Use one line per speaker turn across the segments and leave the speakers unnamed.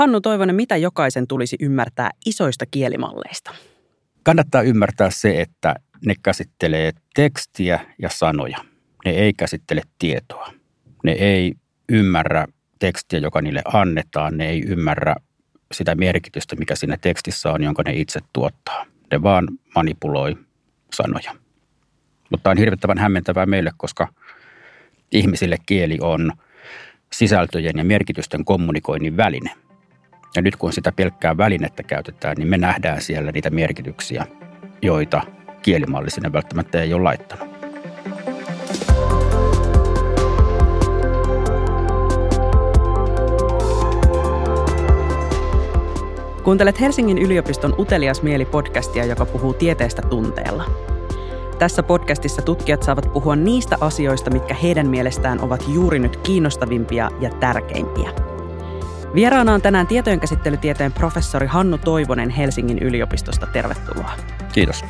Hannu Toivonen, mitä jokaisen tulisi ymmärtää isoista kielimalleista?
Kannattaa ymmärtää se, että ne käsittelee tekstiä ja sanoja. Ne ei käsittele tietoa. Ne ei ymmärrä tekstiä, joka niille annetaan. Ne ei ymmärrä sitä merkitystä, mikä siinä tekstissä on, jonka ne itse tuottaa. Ne vaan manipuloi sanoja. Mutta on hirvittävän hämmentävää meille, koska ihmisille kieli on sisältöjen ja merkitysten kommunikoinnin väline. Ja nyt kun sitä pelkkää välinettä käytetään, niin me nähdään siellä niitä merkityksiä, joita kielimalli sinne välttämättä ei ole laittanut.
Kuuntelet Helsingin yliopiston Utelias mieli podcastia, joka puhuu tieteestä tunteella. Tässä podcastissa tutkijat saavat puhua niistä asioista, mitkä heidän mielestään ovat juuri nyt kiinnostavimpia ja tärkeimpiä. Vieraana on tänään tietojenkäsittelytieteen professori Hannu Toivonen Helsingin yliopistosta. Tervetuloa.
Kiitos.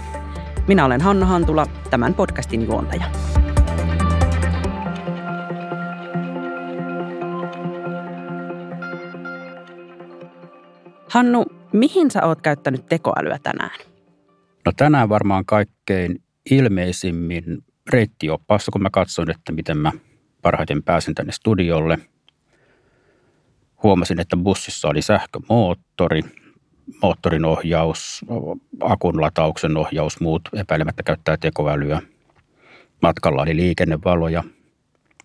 Minä olen Hanna Hantula, tämän podcastin juontaja. Hannu, mihin sä oot käyttänyt tekoälyä tänään?
No tänään varmaan kaikkein ilmeisimmin reittioppaassa, kun mä katsoin, että miten mä parhaiten pääsin tänne studiolle. Huomasin, että bussissa oli sähkömoottori, moottorin ohjaus, akun latauksen ohjaus, muut epäilemättä käyttää tekoälyä. Matkalla oli liikennevaloja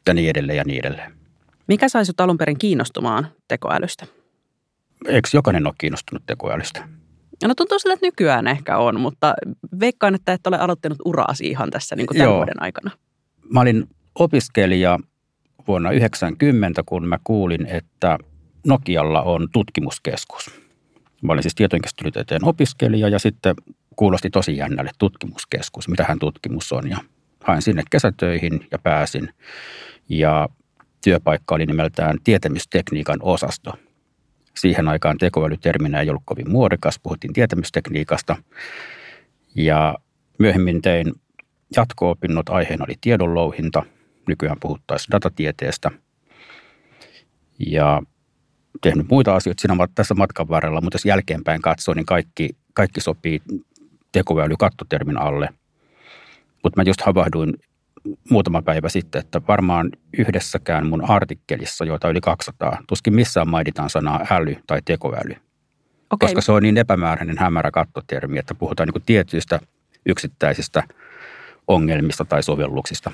ja niin edelleen ja niin edelleen.
Mikä sai sut alun perin kiinnostumaan tekoälystä?
Eikö jokainen ole kiinnostunut tekoälystä?
No tuntuu sille, että nykyään ehkä on, mutta veikkaan, että et ole aloittanut uraasi ihan tässä niin kuin tämän Joo. vuoden aikana.
Mä olin opiskelija vuonna 1990, kun mä kuulin, että Nokialla on tutkimuskeskus. Mä olin siis tietojenkäsittelytieteen opiskelija ja sitten kuulosti tosi jännälle tutkimuskeskus. Mitähän tutkimus on ja hain sinne kesätöihin ja pääsin. Ja työpaikka oli nimeltään tietämystekniikan osasto – Siihen aikaan tekoälyterminä ei ollut kovin muodokas, puhuttiin tietämystekniikasta. Ja myöhemmin tein jatko-opinnot, aiheena oli tiedonlouhinta, nykyään puhuttaisiin datatieteestä. Ja tehnyt muita asioita siinä tässä matkan varrella, mutta jos jälkeenpäin katsoo, niin kaikki, kaikki sopii tekoäly kattotermin alle. Mutta mä just havahduin muutama päivä sitten, että varmaan yhdessäkään mun artikkelissa, joita yli 200, tuskin missään mainitaan sanaa äly tai tekoäly. Okay. Koska se on niin epämääräinen hämärä kattotermi, että puhutaan niin tietyistä yksittäisistä ongelmista tai sovelluksista.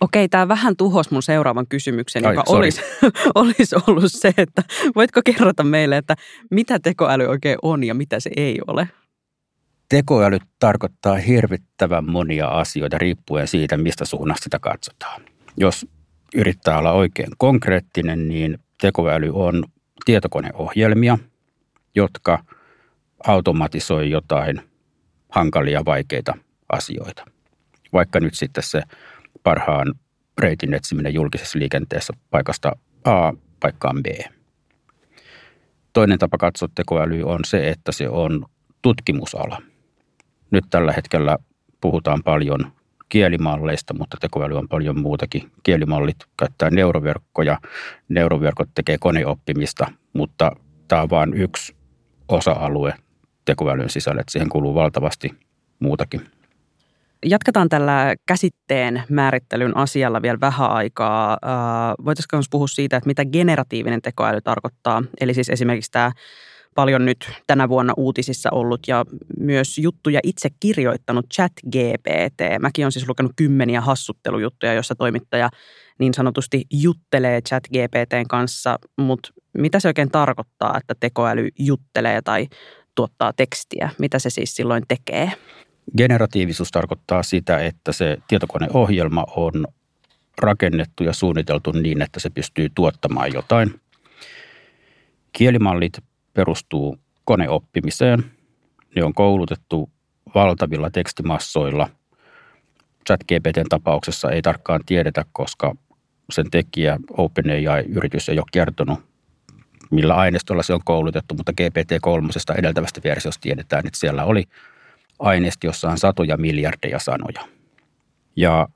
Okei, tämä vähän tuhos mun seuraavan kysymyksen, Ai, joka olisi, olisi ollut se, että voitko kerrota meille, että mitä tekoäly oikein on ja mitä se ei ole?
tekoäly tarkoittaa hirvittävän monia asioita riippuen siitä, mistä suunnasta sitä katsotaan. Jos yrittää olla oikein konkreettinen, niin tekoäly on tietokoneohjelmia, jotka automatisoi jotain hankalia, vaikeita asioita. Vaikka nyt sitten se parhaan reitin etsiminen julkisessa liikenteessä paikasta A paikkaan B. Toinen tapa katsoa tekoälyä on se, että se on tutkimusala – nyt tällä hetkellä puhutaan paljon kielimalleista, mutta tekoäly on paljon muutakin. Kielimallit käyttää neuroverkkoja, neuroverkot tekee koneoppimista, mutta tämä on vain yksi osa-alue tekoälyn sisällä, että siihen kuuluu valtavasti muutakin.
Jatketaan tällä käsitteen määrittelyn asialla vielä vähän aikaa. Voitaisiinko puhua siitä, että mitä generatiivinen tekoäly tarkoittaa? Eli siis esimerkiksi tämä paljon nyt tänä vuonna uutisissa ollut ja myös juttuja itse kirjoittanut chat GPT. Mäkin olen siis lukenut kymmeniä hassuttelujuttuja, joissa toimittaja niin sanotusti juttelee chat GPTn kanssa, mutta mitä se oikein tarkoittaa, että tekoäly juttelee tai tuottaa tekstiä? Mitä se siis silloin tekee?
Generatiivisuus tarkoittaa sitä, että se tietokoneohjelma on rakennettu ja suunniteltu niin, että se pystyy tuottamaan jotain. Kielimallit perustuu koneoppimiseen. Ne on koulutettu valtavilla tekstimassoilla. ChatGPTn tapauksessa ei tarkkaan tiedetä, koska sen tekijä OpenAI-yritys ei ole kertonut, millä aineistolla se on koulutettu, mutta GPT-3 edeltävästä versiosta tiedetään, että siellä oli aineisto, jossa on satoja miljardeja sanoja. Ja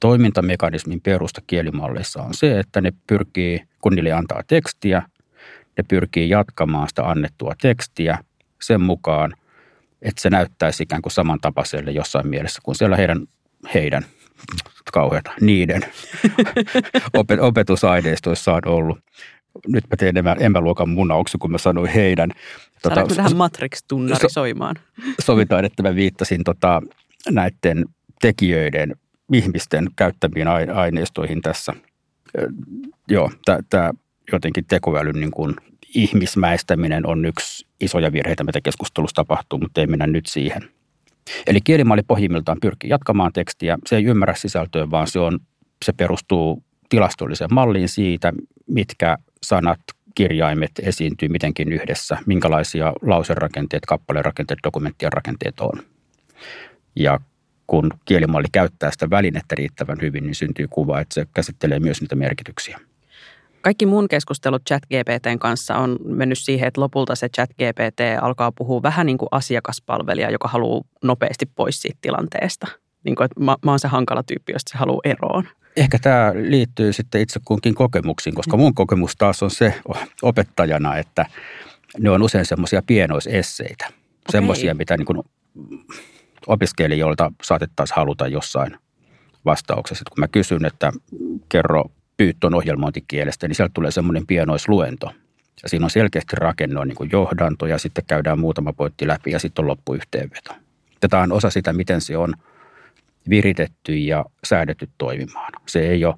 toimintamekanismin perusta kielimalleissa on se, että ne pyrkii, kun niille antaa tekstiä, ne pyrkii jatkamaan sitä annettua tekstiä sen mukaan, että se näyttäisi ikään kuin samantapaiselle jossain mielessä kuin siellä heidän, heidän kauheata, niiden opetusaineistoissa on ollut. Nyt mä teen enemmän luokan munauksen, kun mä sanoin heidän.
Tota, tähän Matrix-tunnari so, soimaan?
Sovitaan, että mä viittasin tota, näiden tekijöiden, ihmisten käyttämiin aineistoihin tässä. Joo, tämä jotenkin tekoälyn niin kuin ihmismäistäminen on yksi isoja virheitä, mitä keskustelussa tapahtuu, mutta ei mennä nyt siihen. Eli kielimalli pohjimmiltaan pyrkii jatkamaan tekstiä. Se ei ymmärrä sisältöä, vaan se, on, se perustuu tilastolliseen malliin siitä, mitkä sanat, kirjaimet esiintyy mitenkin yhdessä, minkälaisia lauserakenteet, kappalerakenteet, dokumenttien rakenteet on. Ja kun kielimalli käyttää sitä välinettä riittävän hyvin, niin syntyy kuva, että se käsittelee myös niitä merkityksiä.
Kaikki mun keskustelut ChatGPTn kanssa on mennyt siihen, että lopulta se ChatGPT alkaa puhua vähän niin kuin asiakaspalvelija, joka haluaa nopeasti pois siitä tilanteesta. Niin kuin, että mä, mä oon se hankala tyyppi, josta se haluaa eroon.
Ehkä tämä liittyy sitten itse kunkin kokemuksiin, koska mun kokemus taas on se opettajana, että ne on usein semmoisia pienoisesseitä. Okay. Semmoisia, mitä niin kuin opiskelijoilta saatettaisiin haluta jossain vastauksessa. Kun mä kysyn, että kerro Python ohjelmointikielestä, niin sieltä tulee semmoinen pienoisluento. Ja siinä on selkeästi rakennoa niin johdanto ja sitten käydään muutama pointti läpi ja sitten on loppuyhteenveto. Tätä on osa sitä, miten se on viritetty ja säädetty toimimaan. Se ei ole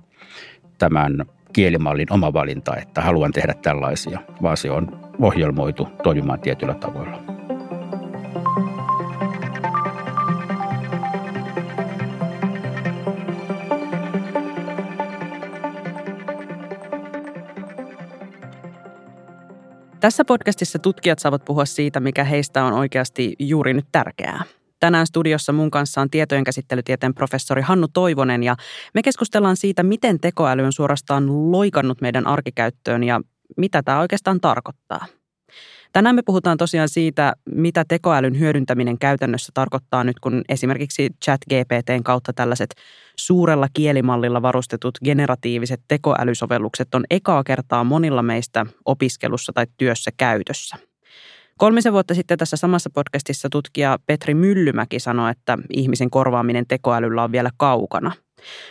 tämän kielimallin oma valinta, että haluan tehdä tällaisia, vaan se on ohjelmoitu toimimaan tietyllä tavoilla.
Tässä podcastissa tutkijat saavat puhua siitä, mikä heistä on oikeasti juuri nyt tärkeää. Tänään studiossa mun kanssa on tietojenkäsittelytieteen professori Hannu Toivonen ja me keskustellaan siitä, miten tekoäly on suorastaan loikannut meidän arkikäyttöön ja mitä tämä oikeastaan tarkoittaa. Tänään me puhutaan tosiaan siitä, mitä tekoälyn hyödyntäminen käytännössä tarkoittaa nyt, kun esimerkiksi ChatGPTn kautta tällaiset suurella kielimallilla varustetut generatiiviset tekoälysovellukset on ekaa kertaa monilla meistä opiskelussa tai työssä käytössä. Kolmisen vuotta sitten tässä samassa podcastissa tutkija Petri Myllymäki sanoi, että ihmisen korvaaminen tekoälyllä on vielä kaukana.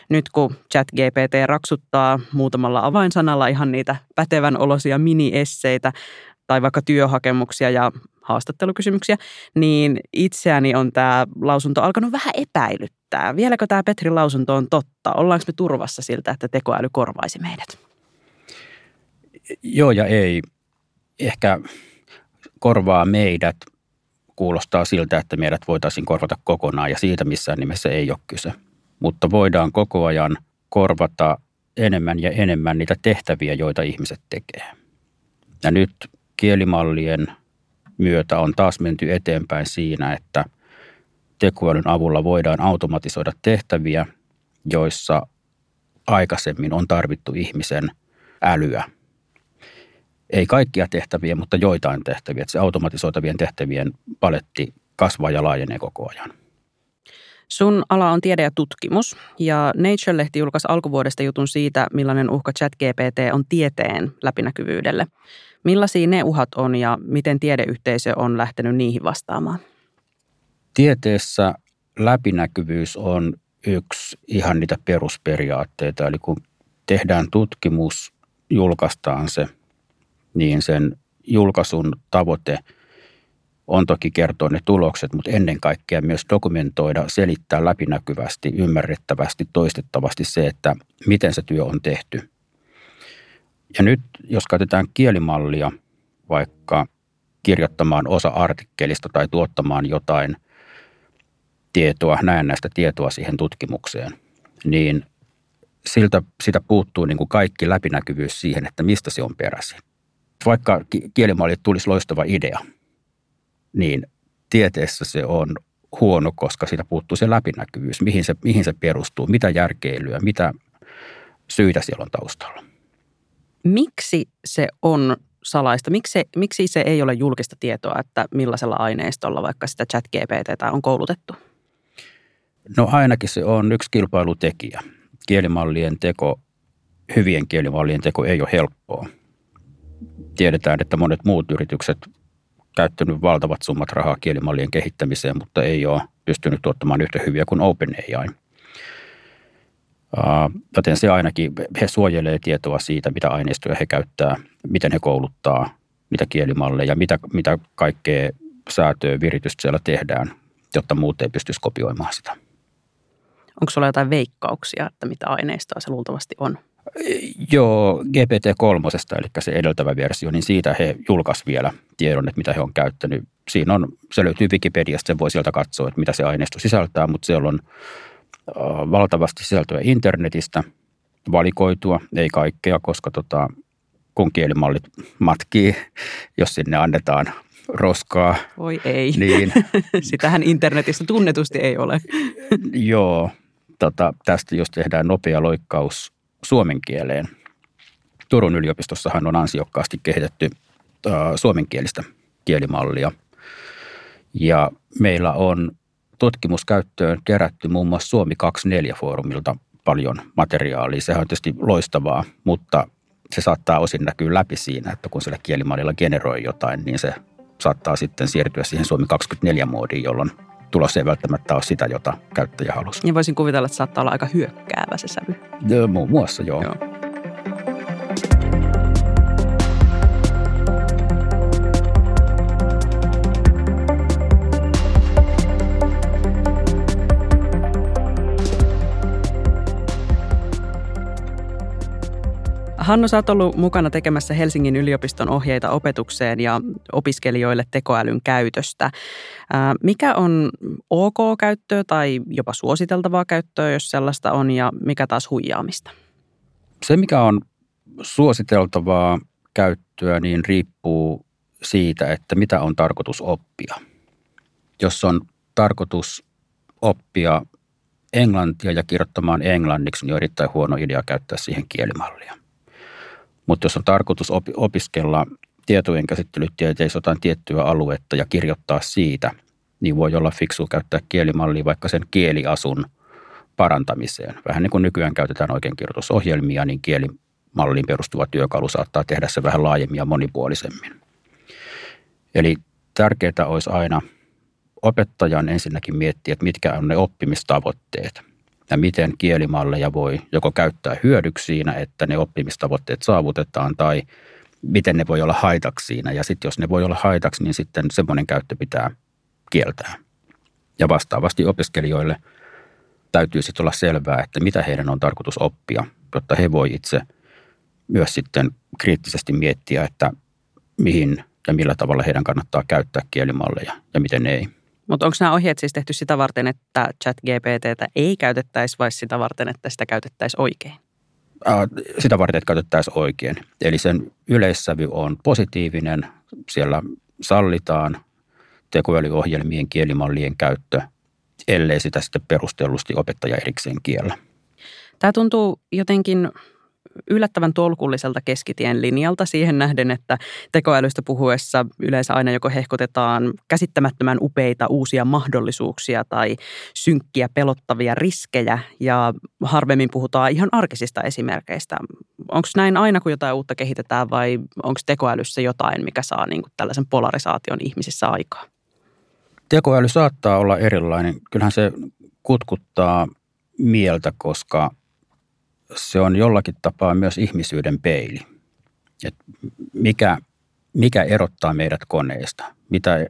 Nyt kun ChatGPT raksuttaa muutamalla avainsanalla ihan niitä pätevän olosia mini-esseitä, tai vaikka työhakemuksia ja haastattelukysymyksiä, niin itseäni on tämä lausunto alkanut vähän epäilyttää. Vieläkö tämä Petrin lausunto on totta? Ollaanko me turvassa siltä, että tekoäly korvaisi meidät?
Joo ja ei. Ehkä korvaa meidät kuulostaa siltä, että meidät voitaisiin korvata kokonaan ja siitä missään nimessä ei ole kyse. Mutta voidaan koko ajan korvata enemmän ja enemmän niitä tehtäviä, joita ihmiset tekee. Ja nyt kielimallien myötä on taas menty eteenpäin siinä, että tekoälyn avulla voidaan automatisoida tehtäviä, joissa aikaisemmin on tarvittu ihmisen älyä. Ei kaikkia tehtäviä, mutta joitain tehtäviä. Se automatisoitavien tehtävien paletti kasvaa ja laajenee koko ajan.
Sun ala on tiede ja tutkimus, ja Nature-lehti julkaisi alkuvuodesta jutun siitä, millainen uhka ChatGPT on tieteen läpinäkyvyydelle. Millaisia ne uhat on ja miten tiedeyhteisö on lähtenyt niihin vastaamaan?
Tieteessä läpinäkyvyys on yksi ihan niitä perusperiaatteita. Eli kun tehdään tutkimus, julkaistaan se, niin sen julkaisun tavoite on toki kertoa ne tulokset, mutta ennen kaikkea myös dokumentoida, selittää läpinäkyvästi, ymmärrettävästi, toistettavasti se, että miten se työ on tehty – ja nyt, jos käytetään kielimallia vaikka kirjoittamaan osa artikkelista tai tuottamaan jotain tietoa, näennäistä tietoa siihen tutkimukseen, niin siltä, sitä puuttuu niin kuin kaikki läpinäkyvyys siihen, että mistä se on peräisin. Vaikka kielimalli tulisi loistava idea, niin tieteessä se on huono, koska siitä puuttuu se läpinäkyvyys, mihin se, mihin se perustuu, mitä järkeilyä, mitä syitä siellä on taustalla.
Miksi se on salaista? Miksi se, miksi se ei ole julkista tietoa, että millaisella aineistolla vaikka sitä chat GPT on koulutettu?
No ainakin se on yksi kilpailutekijä. Kielimallien teko, hyvien kielimallien teko ei ole helppoa. Tiedetään, että monet muut yritykset käyttänyt valtavat summat rahaa kielimallien kehittämiseen, mutta ei ole pystynyt tuottamaan yhtä hyviä kuin OpenAI. Joten se ainakin, he suojelee tietoa siitä, mitä aineistoja he käyttää, miten he kouluttaa, mitä kielimalleja, mitä, mitä kaikkea säätöä, viritystä siellä tehdään, jotta muut ei pystyisi kopioimaan sitä.
Onko sulla jotain veikkauksia, että mitä aineistoa se luultavasti on?
Joo, GPT-3, eli se edeltävä versio, niin siitä he julkaisi vielä tiedon, että mitä he on käyttänyt. Siinä on, se löytyy Wikipediasta, sen voi sieltä katsoa, että mitä se aineisto sisältää, mutta siellä on valtavasti sisältöä internetistä, valikoitua, ei kaikkea, koska tota, kun kielimallit matkii, jos sinne annetaan roskaa.
Voi ei. Niin, Sitähän internetissä tunnetusti ei ole.
joo, tota, tästä jos tehdään nopea loikkaus suomen kieleen. Turun yliopistossahan on ansiokkaasti kehitetty äh, suomenkielistä kielimallia. Ja meillä on tutkimuskäyttöön kerätty muun muassa Suomi 24-foorumilta paljon materiaalia. Sehän on tietysti loistavaa, mutta se saattaa osin näkyä läpi siinä, että kun sillä kielimallilla generoi jotain, niin se saattaa sitten siirtyä siihen Suomi 24-moodiin, jolloin tulos ei välttämättä ole sitä, jota käyttäjä halusi.
Ja voisin kuvitella, että saattaa olla aika hyökkäävä se sävy.
Ja, muun muassa, joo. joo.
Hanno, sä oot ollut mukana tekemässä Helsingin yliopiston ohjeita opetukseen ja opiskelijoille tekoälyn käytöstä. Mikä on OK-käyttöä tai jopa suositeltavaa käyttöä, jos sellaista on, ja mikä taas huijaamista?
Se, mikä on suositeltavaa käyttöä, niin riippuu siitä, että mitä on tarkoitus oppia. Jos on tarkoitus oppia englantia ja kirjoittamaan englanniksi, niin on erittäin huono idea käyttää siihen kielimallia. Mutta jos on tarkoitus opiskella tietojen käsittelytieteessä jotain tiettyä aluetta ja kirjoittaa siitä, niin voi olla fiksu käyttää kielimallia vaikka sen kieliasun parantamiseen. Vähän niin kuin nykyään käytetään oikeinkirjoitusohjelmia, niin kielimalliin perustuva työkalu saattaa tehdä se vähän laajemmin ja monipuolisemmin. Eli tärkeää olisi aina opettajan ensinnäkin miettiä, että mitkä on ne oppimistavoitteet ja miten kielimalleja voi joko käyttää hyödyksi siinä, että ne oppimistavoitteet saavutetaan tai miten ne voi olla haitaksi siinä. Ja sitten jos ne voi olla haitaksi, niin sitten semmoinen käyttö pitää kieltää. Ja vastaavasti opiskelijoille täytyy sitten olla selvää, että mitä heidän on tarkoitus oppia, jotta he voi itse myös sitten kriittisesti miettiä, että mihin ja millä tavalla heidän kannattaa käyttää kielimalleja ja miten ei.
Mutta onko nämä ohjeet siis tehty sitä varten, että chat GPTtä ei käytettäisi vai sitä varten, että sitä käytettäisiin oikein?
Sitä varten, että käytettäisiin oikein. Eli sen yleissävy on positiivinen. Siellä sallitaan tekoälyohjelmien kielimallien käyttö, ellei sitä sitten perustellusti opettaja erikseen kiellä.
Tämä tuntuu jotenkin yllättävän tolkulliselta keskitien linjalta siihen nähden, että tekoälystä puhuessa yleensä aina joko hehkotetaan käsittämättömän upeita uusia mahdollisuuksia tai synkkiä pelottavia riskejä ja harvemmin puhutaan ihan arkisista esimerkkeistä. Onko näin aina, kun jotain uutta kehitetään vai onko tekoälyssä jotain, mikä saa niin kuin tällaisen polarisaation ihmisissä aikaa?
Tekoäly saattaa olla erilainen. Kyllähän se kutkuttaa mieltä, koska se on jollakin tapaa myös ihmisyyden peili. Et mikä, mikä erottaa meidät koneista? Mitä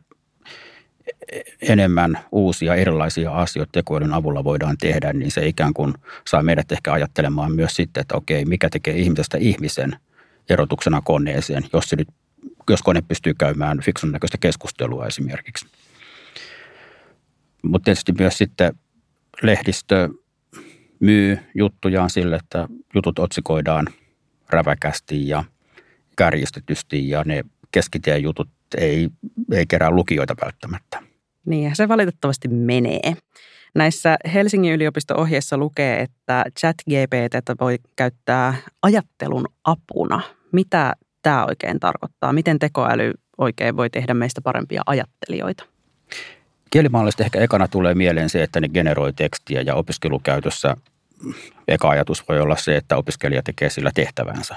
enemmän uusia erilaisia asioita tekoälyn avulla voidaan tehdä, niin se ikään kuin saa meidät ehkä ajattelemaan myös sitten, että okei, mikä tekee ihmisestä ihmisen erotuksena koneeseen, jos, se nyt, jos kone pystyy käymään fiksun näköistä keskustelua esimerkiksi. Mutta tietysti myös sitten lehdistö myy juttujaan sille, että jutut otsikoidaan räväkästi ja kärjistetysti ja ne keskitien jutut ei, ei kerää lukijoita välttämättä.
Niin, se valitettavasti menee. Näissä Helsingin yliopisto-ohjeissa lukee, että chat GPT voi käyttää ajattelun apuna. Mitä tämä oikein tarkoittaa? Miten tekoäly oikein voi tehdä meistä parempia ajattelijoita?
Kielimallista ehkä ekana tulee mieleen se, että ne generoi tekstiä ja opiskelukäytössä eka ajatus voi olla se, että opiskelija tekee sillä tehtävänsä.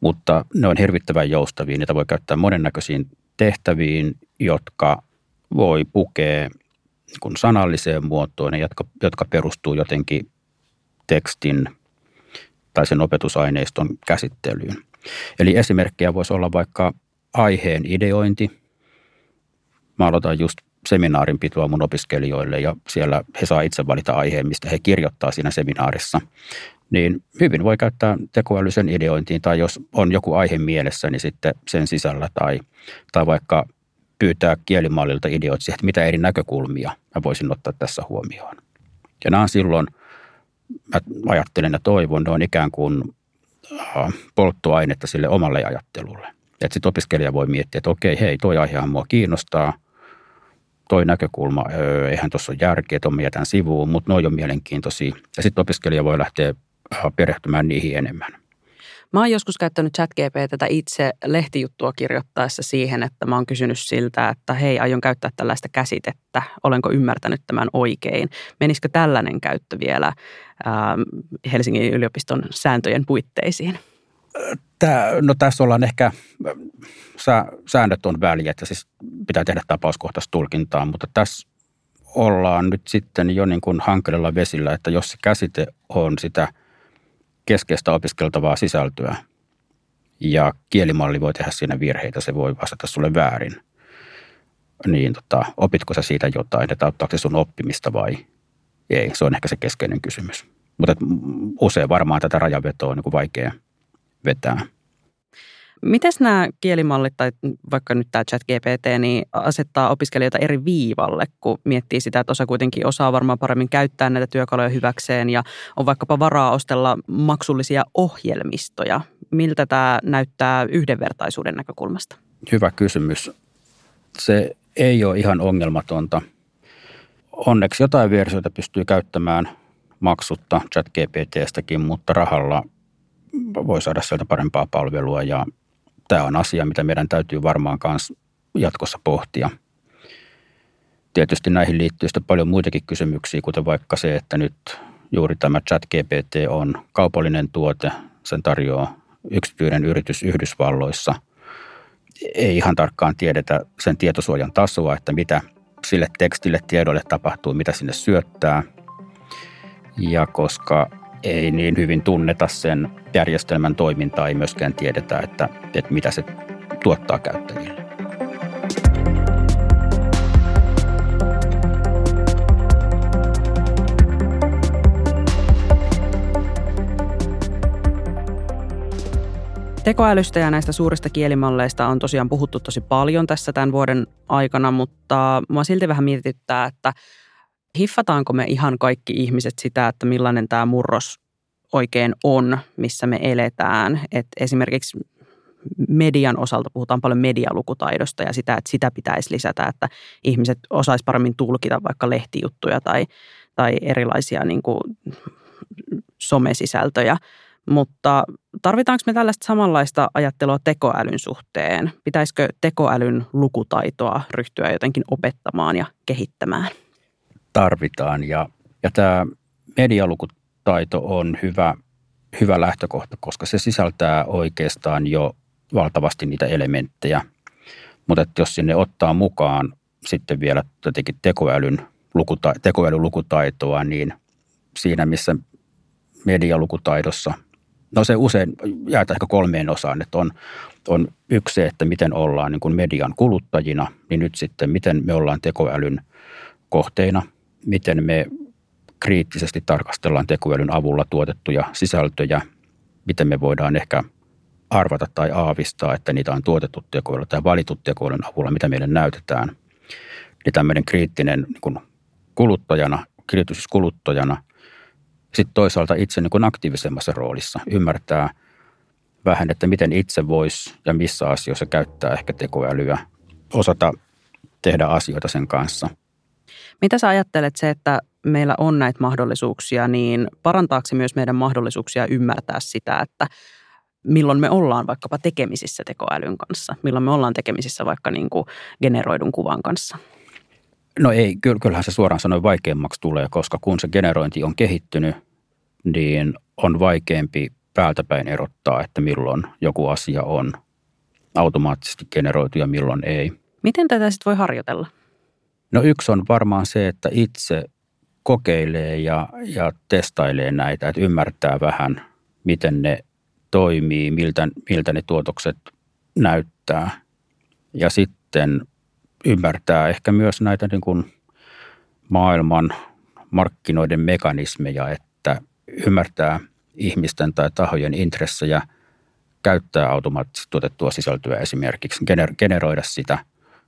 mutta ne on hirvittävän joustavia. Niitä voi käyttää monennäköisiin tehtäviin, jotka voi pukea niin sanalliseen muotoon, jotka, jotka perustuu jotenkin tekstin tai sen opetusaineiston käsittelyyn. Eli esimerkkejä voisi olla vaikka aiheen ideointi. Mä aloitan just seminaarin pitoa mun opiskelijoille ja siellä he saa itse valita aiheen, mistä he kirjoittaa siinä seminaarissa. Niin hyvin voi käyttää tekoälysen ideointiin tai jos on joku aihe mielessä, niin sitten sen sisällä tai, tai vaikka pyytää kielimallilta ideoita että mitä eri näkökulmia mä voisin ottaa tässä huomioon. Ja nämä on silloin, mä ajattelen ja toivon, ne on ikään kuin polttoainetta sille omalle ajattelulle. Että sitten opiskelija voi miettiä, että okei, hei, toi aihehan mua kiinnostaa, toi näkökulma, eihän tuossa ole järkeä, että mä jätän sivuun, mutta ne on mielenkiintoisia. Ja sitten opiskelija voi lähteä äh, perehtymään niihin enemmän.
Mä oon joskus käyttänyt ChatGPTtä itse lehtijuttua kirjoittaessa siihen, että mä oon kysynyt siltä, että hei, aion käyttää tällaista käsitettä, olenko ymmärtänyt tämän oikein. Menisikö tällainen käyttö vielä Helsingin yliopiston sääntöjen puitteisiin?
Tää, no tässä ollaan ehkä, sä, säännöt on väliä, että siis pitää tehdä tapauskohtaista tulkintaa, mutta tässä ollaan nyt sitten jo niin kuin hankalilla vesillä, että jos se käsite on sitä – keskeistä opiskeltavaa sisältöä ja kielimalli voi tehdä siinä virheitä, se voi vastata sulle väärin. Niin tota, opitko sä siitä jotain, että auttaako se sun oppimista vai ei? Se on ehkä se keskeinen kysymys. Mutta usein varmaan tätä rajavetoa on niin kuin vaikea vetää.
Miten nämä kielimallit tai vaikka nyt tämä chat GPT, niin asettaa opiskelijoita eri viivalle, kun miettii sitä, että osa kuitenkin osaa varmaan paremmin käyttää näitä työkaluja hyväkseen ja on vaikkapa varaa ostella maksullisia ohjelmistoja. Miltä tämä näyttää yhdenvertaisuuden näkökulmasta?
Hyvä kysymys. Se ei ole ihan ongelmatonta. Onneksi jotain versioita pystyy käyttämään maksutta chat GPTstäkin, mutta rahalla voi saada sieltä parempaa palvelua ja tämä on asia, mitä meidän täytyy varmaan myös jatkossa pohtia. Tietysti näihin liittyy sitten paljon muitakin kysymyksiä, kuten vaikka se, että nyt juuri tämä chat GPT on kaupallinen tuote, sen tarjoaa yksityinen yritys Yhdysvalloissa. Ei ihan tarkkaan tiedetä sen tietosuojan tasoa, että mitä sille tekstille tiedolle tapahtuu, mitä sinne syöttää. Ja koska ei niin hyvin tunneta sen järjestelmän toimintaa, ei myöskään tiedetä, että, että mitä se tuottaa käyttäjille.
Tekoälystä ja näistä suurista kielimalleista on tosiaan puhuttu tosi paljon tässä tämän vuoden aikana, mutta mua silti vähän mietityttää, että hiffataanko me ihan kaikki ihmiset sitä, että millainen tämä murros oikein on, missä me eletään. Et esimerkiksi median osalta puhutaan paljon medialukutaidosta ja sitä, että sitä pitäisi lisätä, että ihmiset osaisivat paremmin tulkita vaikka lehtijuttuja tai, tai erilaisia niin kuin somesisältöjä. Mutta tarvitaanko me tällaista samanlaista ajattelua tekoälyn suhteen? Pitäisikö tekoälyn lukutaitoa ryhtyä jotenkin opettamaan ja kehittämään?
Tarvitaan. Ja, ja tämä medialukutaito on hyvä, hyvä lähtökohta, koska se sisältää oikeastaan jo valtavasti niitä elementtejä. Mutta jos sinne ottaa mukaan sitten vielä jotenkin tekoälyn, lukuta, tekoälyn lukutaitoa, niin siinä missä medialukutaidossa, no se usein jaetaan ehkä kolmeen osaan, että on, on yksi se, että miten ollaan niin kuin median kuluttajina, niin nyt sitten miten me ollaan tekoälyn kohteina – miten me kriittisesti tarkastellaan tekoälyn avulla tuotettuja sisältöjä, miten me voidaan ehkä arvata tai aavistaa, että niitä on tuotettu tekoälyllä tai valittu tekoälyn avulla, mitä meille näytetään. Niin tämmöinen kriittinen niin kuin kuluttajana, kriittisyys kuluttajana, sitten toisaalta itse niin kuin aktiivisemmassa roolissa ymmärtää vähän, että miten itse voisi ja missä asioissa käyttää ehkä tekoälyä, osata tehdä asioita sen kanssa –
mitä sä ajattelet se, että meillä on näitä mahdollisuuksia, niin parantaako se myös meidän mahdollisuuksia ymmärtää sitä, että milloin me ollaan vaikkapa tekemisissä tekoälyn kanssa, milloin me ollaan tekemisissä vaikka niin kuin generoidun kuvan kanssa?
No ei, kyllähän se suoraan sanoen vaikeammaksi tulee, koska kun se generointi on kehittynyt, niin on vaikeampi päältäpäin erottaa, että milloin joku asia on automaattisesti generoitu ja milloin ei.
Miten tätä sitten voi harjoitella?
No yksi on varmaan se, että itse kokeilee ja, ja testailee näitä, että ymmärtää vähän, miten ne toimii, miltä, miltä ne tuotokset näyttää. Ja sitten ymmärtää ehkä myös näitä niin kuin maailman markkinoiden mekanismeja, että ymmärtää ihmisten tai tahojen intressejä käyttää automaattisesti tuotettua sisältöä esimerkiksi, generoida sitä.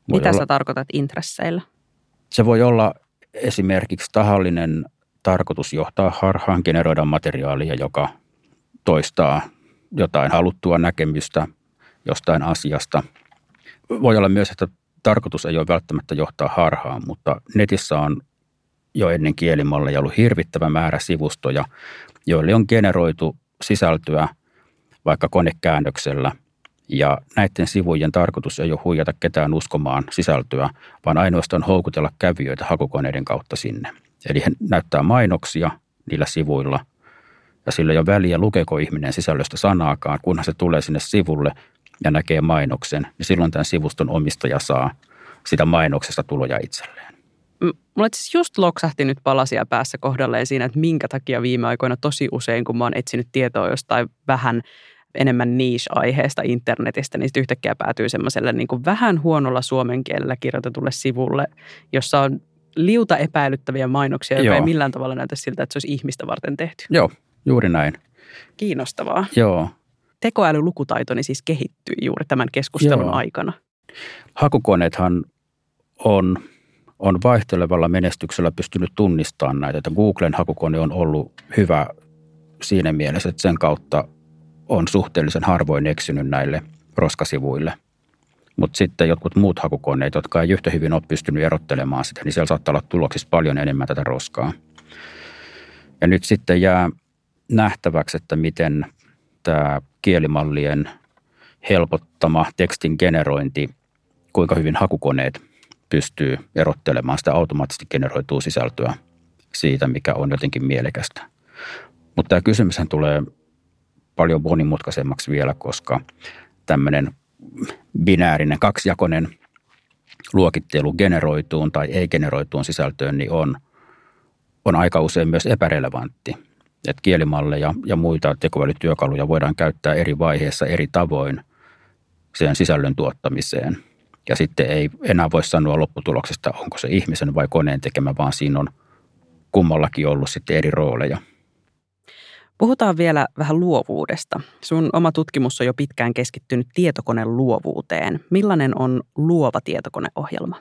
Mitä olla, sä tarkoitat intresseillä?
Se voi olla esimerkiksi tahallinen tarkoitus johtaa harhaan, generoida materiaalia, joka toistaa jotain haluttua näkemystä jostain asiasta. Voi olla myös, että tarkoitus ei ole välttämättä johtaa harhaan, mutta netissä on jo ennen kielimalleja ollut hirvittävä määrä sivustoja, joille on generoitu sisältöä vaikka konekäännöksellä. Ja näiden sivujen tarkoitus ei ole huijata ketään uskomaan sisältöä, vaan ainoastaan houkutella kävijöitä hakukoneiden kautta sinne. Eli he näyttää mainoksia niillä sivuilla, ja sillä ei ole väliä, lukeeko ihminen sisällöstä sanaakaan, kunhan se tulee sinne sivulle ja näkee mainoksen, niin silloin tämän sivuston omistaja saa sitä mainoksesta tuloja itselleen.
Mulla siis just loksahti nyt palasia päässä kohdalleen siinä, että minkä takia viime aikoina tosi usein, kun mä oon etsinyt tietoa jostain vähän enemmän niche-aiheesta internetistä, niin yhtäkkiä päätyy semmoiselle niin vähän huonolla suomen kielellä kirjoitetulle sivulle, jossa on liuta epäilyttäviä mainoksia, jotka ei millään tavalla näytä siltä, että se olisi ihmistä varten tehty.
Joo, juuri näin.
Kiinnostavaa.
Joo.
Tekoälylukutaitoni siis kehittyi juuri tämän keskustelun Joo. aikana.
Hakukoneethan on, on vaihtelevalla menestyksellä pystynyt tunnistamaan näitä. Että Googlen hakukone on ollut hyvä siinä mielessä, että sen kautta on suhteellisen harvoin eksynyt näille roskasivuille. Mutta sitten jotkut muut hakukoneet, jotka ei yhtä hyvin ole pystynyt erottelemaan sitä, niin siellä saattaa olla tuloksissa paljon enemmän tätä roskaa. Ja nyt sitten jää nähtäväksi, että miten tämä kielimallien helpottama tekstin generointi, kuinka hyvin hakukoneet pystyy erottelemaan sitä automaattisesti generoituu sisältöä siitä, mikä on jotenkin mielekästä. Mutta tämä kysymyshän tulee paljon monimutkaisemmaksi vielä, koska tämmöinen binäärinen kaksijakoinen luokittelu generoituun tai ei generoituun sisältöön niin on, on aika usein myös epärelevantti. Et kielimalleja ja muita tekoälytyökaluja voidaan käyttää eri vaiheissa eri tavoin sen sisällön tuottamiseen. Ja sitten ei enää voi sanoa lopputuloksesta, onko se ihmisen vai koneen tekemä, vaan siinä on kummallakin ollut sitten eri rooleja –
Puhutaan vielä vähän luovuudesta. Sun oma tutkimus on jo pitkään keskittynyt tietokoneen luovuuteen. Millainen on luova tietokoneohjelma?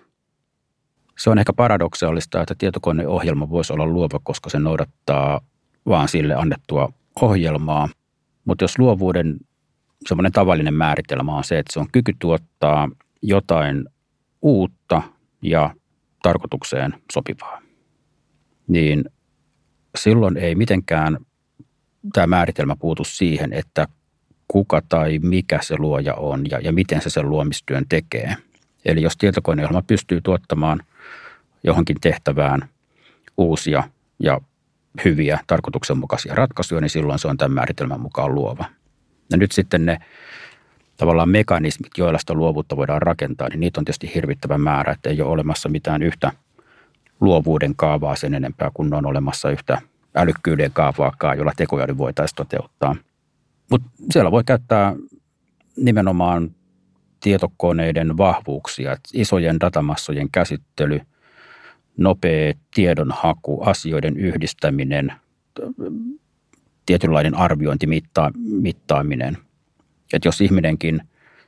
Se on ehkä paradoksaalista, että tietokoneohjelma voisi olla luova, koska se noudattaa vaan sille annettua ohjelmaa. Mutta jos luovuuden semmoinen tavallinen määritelmä on se, että se on kyky tuottaa jotain uutta ja tarkoitukseen sopivaa, niin silloin ei mitenkään tämä määritelmä puutu siihen, että kuka tai mikä se luoja on ja, ja miten se sen luomistyön tekee. Eli jos tietokoneohjelma pystyy tuottamaan johonkin tehtävään uusia ja hyviä tarkoituksenmukaisia ratkaisuja, niin silloin se on tämän määritelmän mukaan luova. Ja nyt sitten ne tavallaan mekanismit, joilla sitä luovuutta voidaan rakentaa, niin niitä on tietysti hirvittävä määrä, että ei ole olemassa mitään yhtä luovuuden kaavaa sen enempää kuin on olemassa yhtä älykkyyden kaavaakaan, jolla tekoäly voitaisiin toteuttaa. Mutta siellä voi käyttää nimenomaan tietokoneiden vahvuuksia, isojen datamassojen käsittely, nopea tiedonhaku, asioiden yhdistäminen, tietynlainen arviointi, mitta, mittaaminen. Et jos ihminenkin,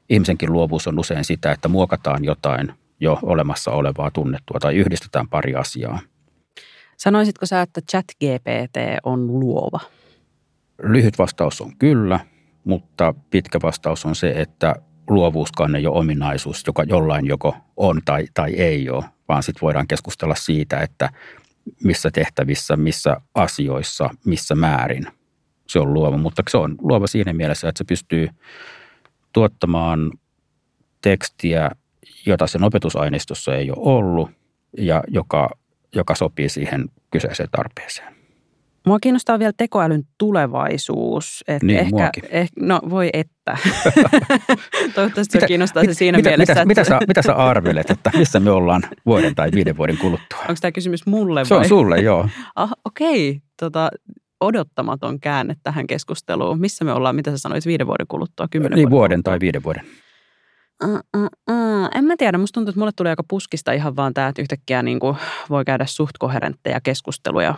ihmisenkin luovuus on usein sitä, että muokataan jotain jo olemassa olevaa tunnettua tai yhdistetään pari asiaa –
Sanoisitko sä, että chat GPT on luova?
Lyhyt vastaus on kyllä, mutta pitkä vastaus on se, että luovuuskaan ei ole ominaisuus, joka jollain joko on tai, tai ei ole, vaan sitten voidaan keskustella siitä, että missä tehtävissä, missä asioissa, missä määrin se on luova. Mutta se on luova siinä mielessä, että se pystyy tuottamaan tekstiä, jota sen opetusaineistossa ei ole ollut ja joka joka sopii siihen kyseiseen tarpeeseen.
Mua kiinnostaa vielä tekoälyn tulevaisuus.
Et niin, ehkä,
ehkä, no voi että. Toivottavasti mitä, kiinnostaa mit, se siinä
mitä,
mielessä.
Mitä,
että...
mitä, sä, mitä sä arvelet, että missä me ollaan vuoden tai viiden vuoden kuluttua?
Onko tämä kysymys mulle
Se on sulle, joo.
ah, Okei, okay. tota, odottamaton käänne tähän keskusteluun. Missä me ollaan, mitä sä sanoit, viiden vuoden kuluttua, kymmenen
Niin,
vuoden,
vuoden tai viiden vuoden.
Uh. En mä tiedä, musta tuntuu, että mulle tuli aika puskista ihan vaan tämä, että yhtäkkiä niin kuin voi käydä suht koherentteja keskusteluja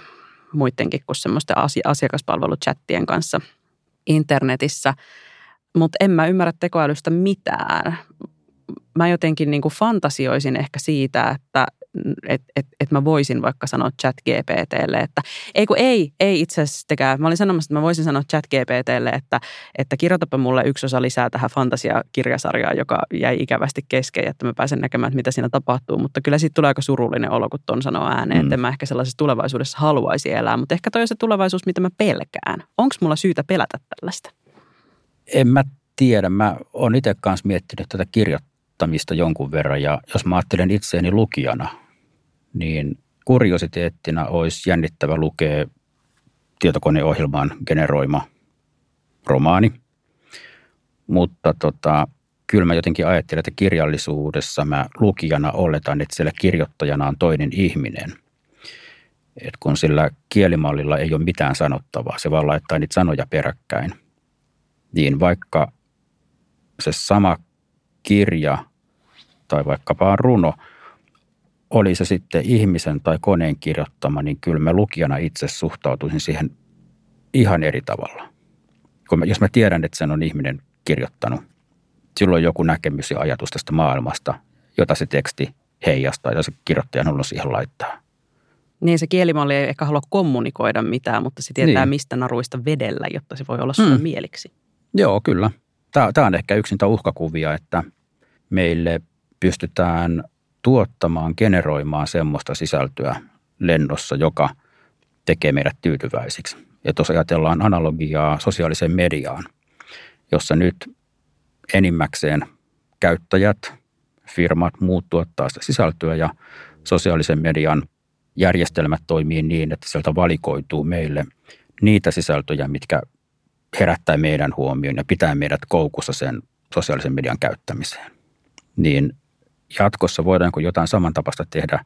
muidenkin kuin semmoisten asiakaspalveluchattien kanssa internetissä. Mutta en mä ymmärrä tekoälystä mitään. Mä jotenkin niin kuin fantasioisin ehkä siitä, että että et, et mä voisin vaikka sanoa chat GPTlle, että ei kun ei, ei itse asiassa tekään. Mä olin sanomassa, että mä voisin sanoa chat GPTlle, että, että kirjoitapa mulle yksi osa lisää tähän fantasiakirjasarjaan, joka jäi ikävästi kesken, että mä pääsen näkemään, että mitä siinä tapahtuu. Mutta kyllä siitä tulee aika surullinen olo, kun ton sanoo ääneen, mm. että en mä ehkä sellaisessa tulevaisuudessa haluaisi elää. Mutta ehkä toi on se tulevaisuus, mitä mä pelkään. Onko mulla syytä pelätä tällaista?
En mä tiedä. Mä oon itse kanssa miettinyt tätä kirjoittamista jonkun verran ja jos mä ajattelen itseäni lukijana – niin kuriositeettina olisi jännittävä lukea tietokoneohjelmaan generoima romaani. Mutta tota, kyllä mä jotenkin ajattelen, että kirjallisuudessa mä lukijana oletan, että siellä kirjoittajana on toinen ihminen. Et kun sillä kielimallilla ei ole mitään sanottavaa, se vaan laittaa niitä sanoja peräkkäin. Niin vaikka se sama kirja tai vaikkapa runo – oli se sitten ihmisen tai koneen kirjoittama, niin kyllä mä lukijana itse suhtautuisin siihen ihan eri tavalla. Kun mä, jos mä tiedän, että sen on ihminen kirjoittanut, silloin joku näkemys ja ajatus tästä maailmasta, jota se teksti heijastaa ja se kirjoittaja on siihen laittaa.
Niin se kielimalli ei ehkä halua kommunikoida mitään, mutta se tietää niin. mistä naruista vedellä, jotta se voi olla sulle mm. mieliksi.
Joo, kyllä. Tämä, tämä on ehkä yksin uhkakuvia, että meille pystytään tuottamaan, generoimaan semmoista sisältöä lennossa, joka tekee meidät tyytyväisiksi. Ja tuossa ajatellaan analogiaa sosiaaliseen mediaan, jossa nyt enimmäkseen käyttäjät, firmat, muut tuottaa sitä sisältöä ja sosiaalisen median järjestelmät toimii niin, että sieltä valikoituu meille niitä sisältöjä, mitkä herättää meidän huomioon ja pitää meidät koukussa sen sosiaalisen median käyttämiseen. Niin jatkossa voidaanko jotain samantapaista tehdä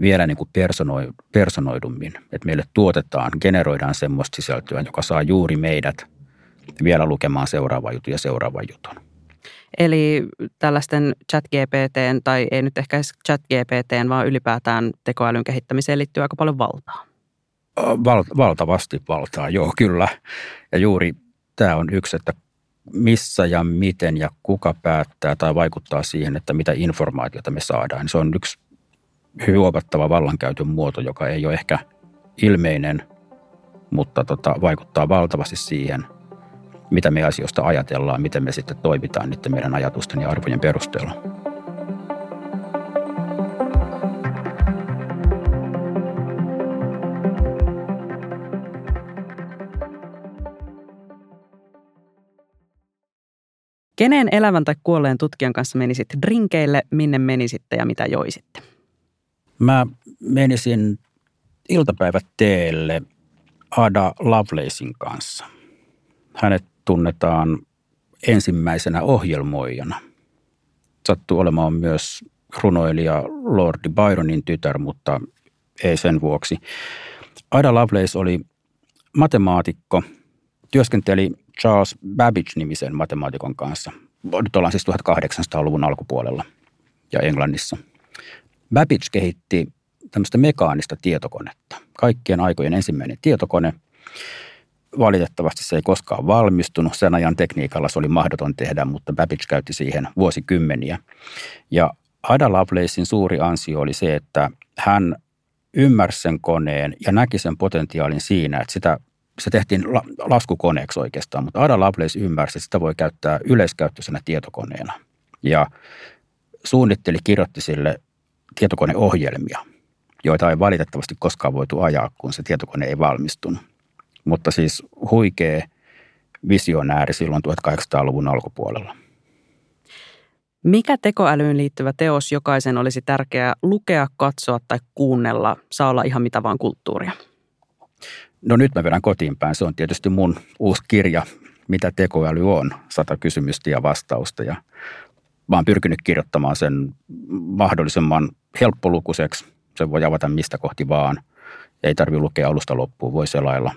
vielä niin kuin personoi, personoidummin, että meille tuotetaan, generoidaan semmoista sisältöä, joka saa juuri meidät vielä lukemaan seuraava jutun ja seuraavan jutun.
Eli tällaisten chat-GPTn, tai ei nyt ehkä edes chat-GPTn, vaan ylipäätään tekoälyn kehittämiseen liittyy aika paljon valtaa.
Val, valtavasti valtaa, joo kyllä. Ja juuri tämä on yksi, että missä ja miten ja kuka päättää tai vaikuttaa siihen, että mitä informaatiota me saadaan. Se on yksi huomattava vallankäytön muoto, joka ei ole ehkä ilmeinen, mutta tota, vaikuttaa valtavasti siihen, mitä me asioista ajatellaan, miten me sitten toimitaan niiden meidän ajatusten ja arvojen perusteella.
Keneen elävän tai kuolleen tutkijan kanssa menisit drinkeille, minne menisitte ja mitä joisitte?
Mä menisin iltapäivät teelle Ada Lovelacein kanssa. Hänet tunnetaan ensimmäisenä ohjelmoijana. Sattuu olemaan myös runoilija Lordi Byronin tytär, mutta ei sen vuoksi. Ada Lovelace oli matemaatikko, työskenteli Charles Babbage-nimisen matemaatikon kanssa. Nyt ollaan siis 1800-luvun alkupuolella ja Englannissa. Babbage kehitti tämmöistä mekaanista tietokonetta. Kaikkien aikojen ensimmäinen tietokone. Valitettavasti se ei koskaan valmistunut. Sen ajan tekniikalla se oli mahdoton tehdä, mutta Babbage käytti siihen vuosikymmeniä. Ja Ada Lovelacein suuri ansio oli se, että hän ymmärsi sen koneen ja näki sen potentiaalin siinä, että sitä se tehtiin la, laskukoneeksi oikeastaan, mutta Ada Lovelace ymmärsi, että sitä voi käyttää yleiskäyttöisenä tietokoneena. Ja suunnitteli, kirjoitti sille tietokoneohjelmia, joita ei valitettavasti koskaan voitu ajaa, kun se tietokone ei valmistunut. Mutta siis huikea visionääri silloin 1800-luvun alkupuolella.
Mikä tekoälyyn liittyvä teos jokaisen olisi tärkeää lukea, katsoa tai kuunnella? Saa olla ihan mitä vaan kulttuuria.
No nyt mä vedän kotiin päin. Se on tietysti mun uusi kirja, mitä tekoäly on, sata kysymystä ja vastausta. Ja mä oon pyrkinyt kirjoittamaan sen mahdollisimman helppolukuiseksi. Se voi avata mistä kohti vaan. Ei tarvi lukea alusta loppuun, voi selailla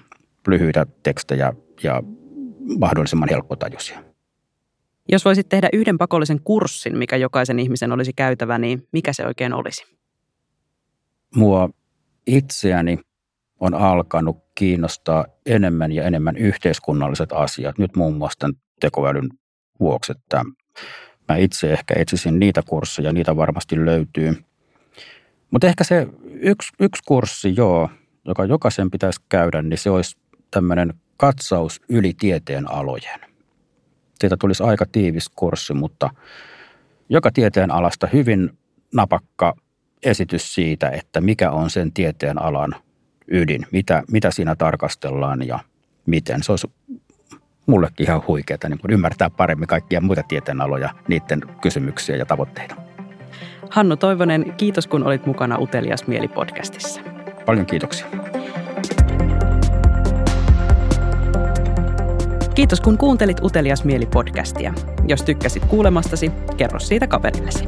lyhyitä tekstejä ja mahdollisimman helppotajuisia.
Jos voisit tehdä yhden pakollisen kurssin, mikä jokaisen ihmisen olisi käytävä, niin mikä se oikein olisi?
Mua itseäni on alkanut kiinnostaa enemmän ja enemmän yhteiskunnalliset asiat. Nyt muun muassa tämän tekoälyn vuoksi, että mä itse ehkä etsisin niitä kursseja, niitä varmasti löytyy. Mutta ehkä se yksi, yksi kurssi, joo, joka jokaisen pitäisi käydä, niin se olisi tämmöinen katsaus yli tieteen alojen. Siitä tulisi aika tiivis kurssi, mutta joka tieteen alasta hyvin napakka esitys siitä, että mikä on sen tieteen alan ydin, mitä, mitä siinä tarkastellaan ja miten. Se olisi mullekin ihan huikeaa niin ymmärtää paremmin kaikkia muita tieteenaloja, niiden kysymyksiä ja tavoitteita.
Hannu Toivonen, kiitos kun olit mukana Utelias Mieli podcastissa.
Paljon kiitoksia.
Kiitos kun kuuntelit Utelias Mieli podcastia. Jos tykkäsit kuulemastasi, kerro siitä kaverillesi.